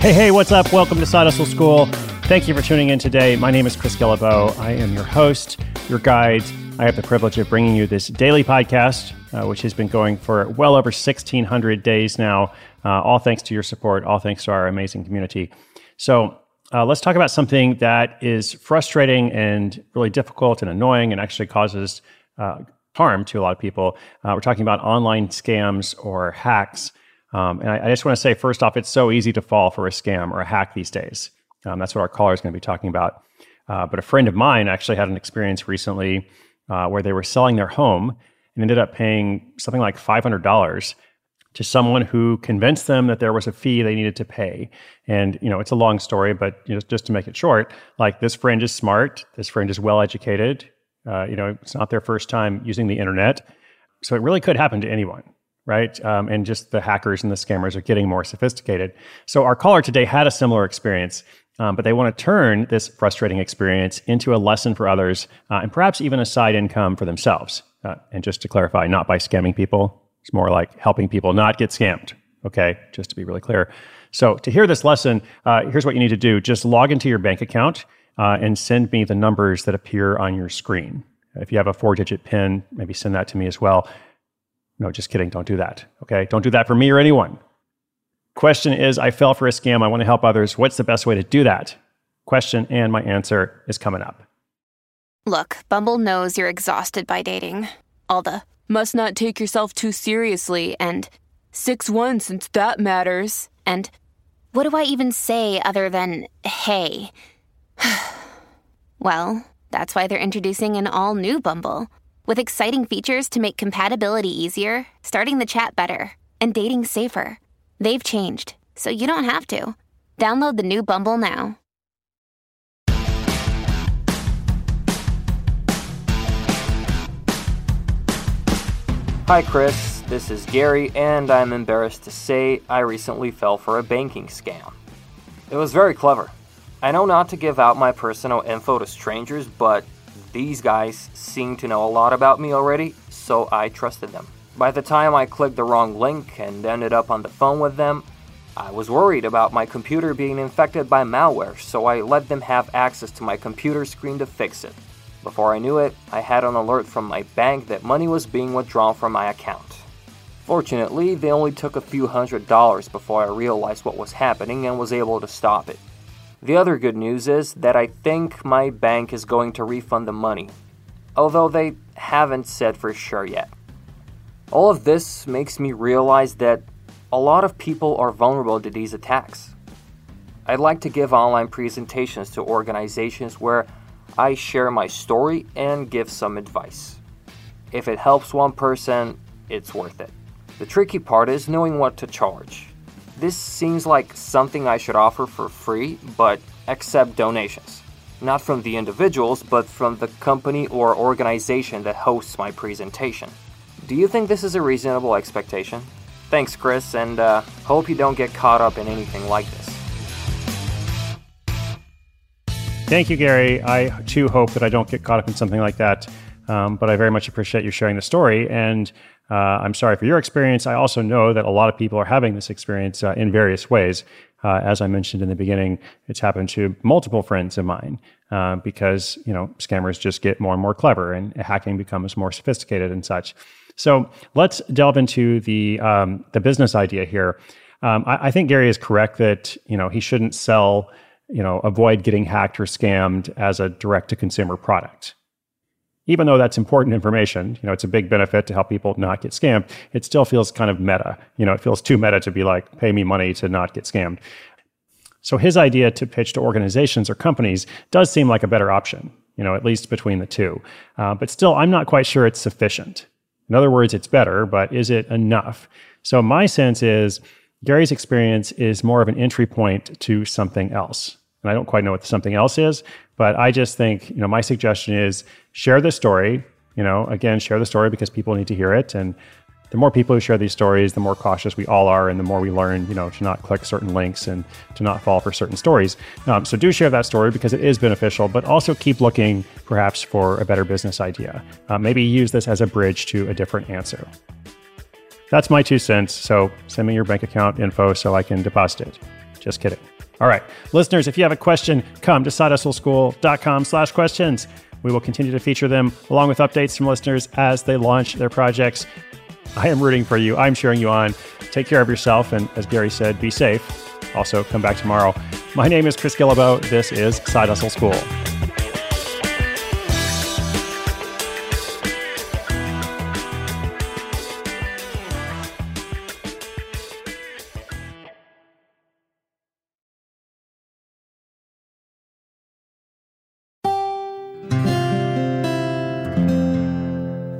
Hey, hey, what's up? Welcome to Side Hustle School. Thank you for tuning in today. My name is Chris Guillebeau. I am your host, your guide. I have the privilege of bringing you this daily podcast, uh, which has been going for well over 1,600 days now. Uh, all thanks to your support, all thanks to our amazing community. So, uh, let's talk about something that is frustrating and really difficult and annoying and actually causes uh, harm to a lot of people. Uh, we're talking about online scams or hacks. Um, and I, I, just want to say, first off, it's so easy to fall for a scam or a hack these days. Um, that's what our caller is going to be talking about. Uh, but a friend of mine actually had an experience recently uh, where they were selling their home and ended up paying something like $500 to someone who convinced them that there was a fee they needed to pay. And, you know, it's a long story, but you know, just to make it short, like this friend is smart, this friend is well educated. Uh, you know, it's not their first time using the internet. So it really could happen to anyone right? Um, and just the hackers and the scammers are getting more sophisticated. So our caller today had a similar experience, um, but they want to turn this frustrating experience into a lesson for others uh, and perhaps even a side income for themselves. Uh, and just to clarify, not by scamming people, it's more like helping people not get scammed. Okay, just to be really clear. So to hear this lesson, uh, here's what you need to do: just log into your bank account uh, and send me the numbers that appear on your screen. If you have a four-digit PIN, maybe send that to me as well. No, just kidding. Don't do that. Okay. Don't do that for me or anyone. Question is I fell for a scam. I want to help others. What's the best way to do that? Question and my answer is coming up. Look, Bumble knows you're exhausted by dating. All the must not take yourself too seriously and 6 1 since that matters. And what do I even say other than hey? well, that's why they're introducing an all new Bumble. With exciting features to make compatibility easier, starting the chat better, and dating safer. They've changed, so you don't have to. Download the new Bumble now. Hi, Chris. This is Gary, and I'm embarrassed to say I recently fell for a banking scam. It was very clever. I know not to give out my personal info to strangers, but these guys seem to know a lot about me already, so I trusted them. By the time I clicked the wrong link and ended up on the phone with them, I was worried about my computer being infected by malware, so I let them have access to my computer screen to fix it. Before I knew it, I had an alert from my bank that money was being withdrawn from my account. Fortunately, they only took a few hundred dollars before I realized what was happening and was able to stop it. The other good news is that I think my bank is going to refund the money, although they haven't said for sure yet. All of this makes me realize that a lot of people are vulnerable to these attacks. I'd like to give online presentations to organizations where I share my story and give some advice. If it helps one person, it's worth it. The tricky part is knowing what to charge. This seems like something I should offer for free, but accept donations. Not from the individuals, but from the company or organization that hosts my presentation. Do you think this is a reasonable expectation? Thanks, Chris, and uh, hope you don't get caught up in anything like this. Thank you, Gary. I too hope that I don't get caught up in something like that. Um, but I very much appreciate you sharing the story. And Uh, I'm sorry for your experience. I also know that a lot of people are having this experience uh, in various ways. Uh, as I mentioned in the beginning, it's happened to multiple friends of mine uh, because you know scammers just get more and more clever and hacking becomes more sophisticated and such. So let's delve into the um, the business idea here. Um, I, I think Gary is correct that you know he shouldn't sell you know avoid getting hacked or scammed as a direct to consumer product even though that's important information, you know, it's a big benefit to help people not get scammed. It still feels kind of meta. You know, it feels too meta to be like, pay me money to not get scammed. So his idea to pitch to organizations or companies does seem like a better option, you know, at least between the two. Uh, but still, I'm not quite sure it's sufficient. In other words, it's better, but is it enough? So my sense is Gary's experience is more of an entry point to something else. And I don't quite know what something else is, but I just think, you know, my suggestion is share the story. You know, again, share the story because people need to hear it. And the more people who share these stories, the more cautious we all are, and the more we learn, you know, to not click certain links and to not fall for certain stories. Um, so do share that story because it is beneficial, but also keep looking perhaps for a better business idea. Uh, maybe use this as a bridge to a different answer. That's my two cents. So send me your bank account info so I can deposit it. Just kidding. All right, listeners, if you have a question, come to sidehustleschool.com slash questions. We will continue to feature them along with updates from listeners as they launch their projects. I am rooting for you. I'm cheering you on. Take care of yourself. And as Gary said, be safe. Also, come back tomorrow. My name is Chris Guillebeau. This is Side Hustle School.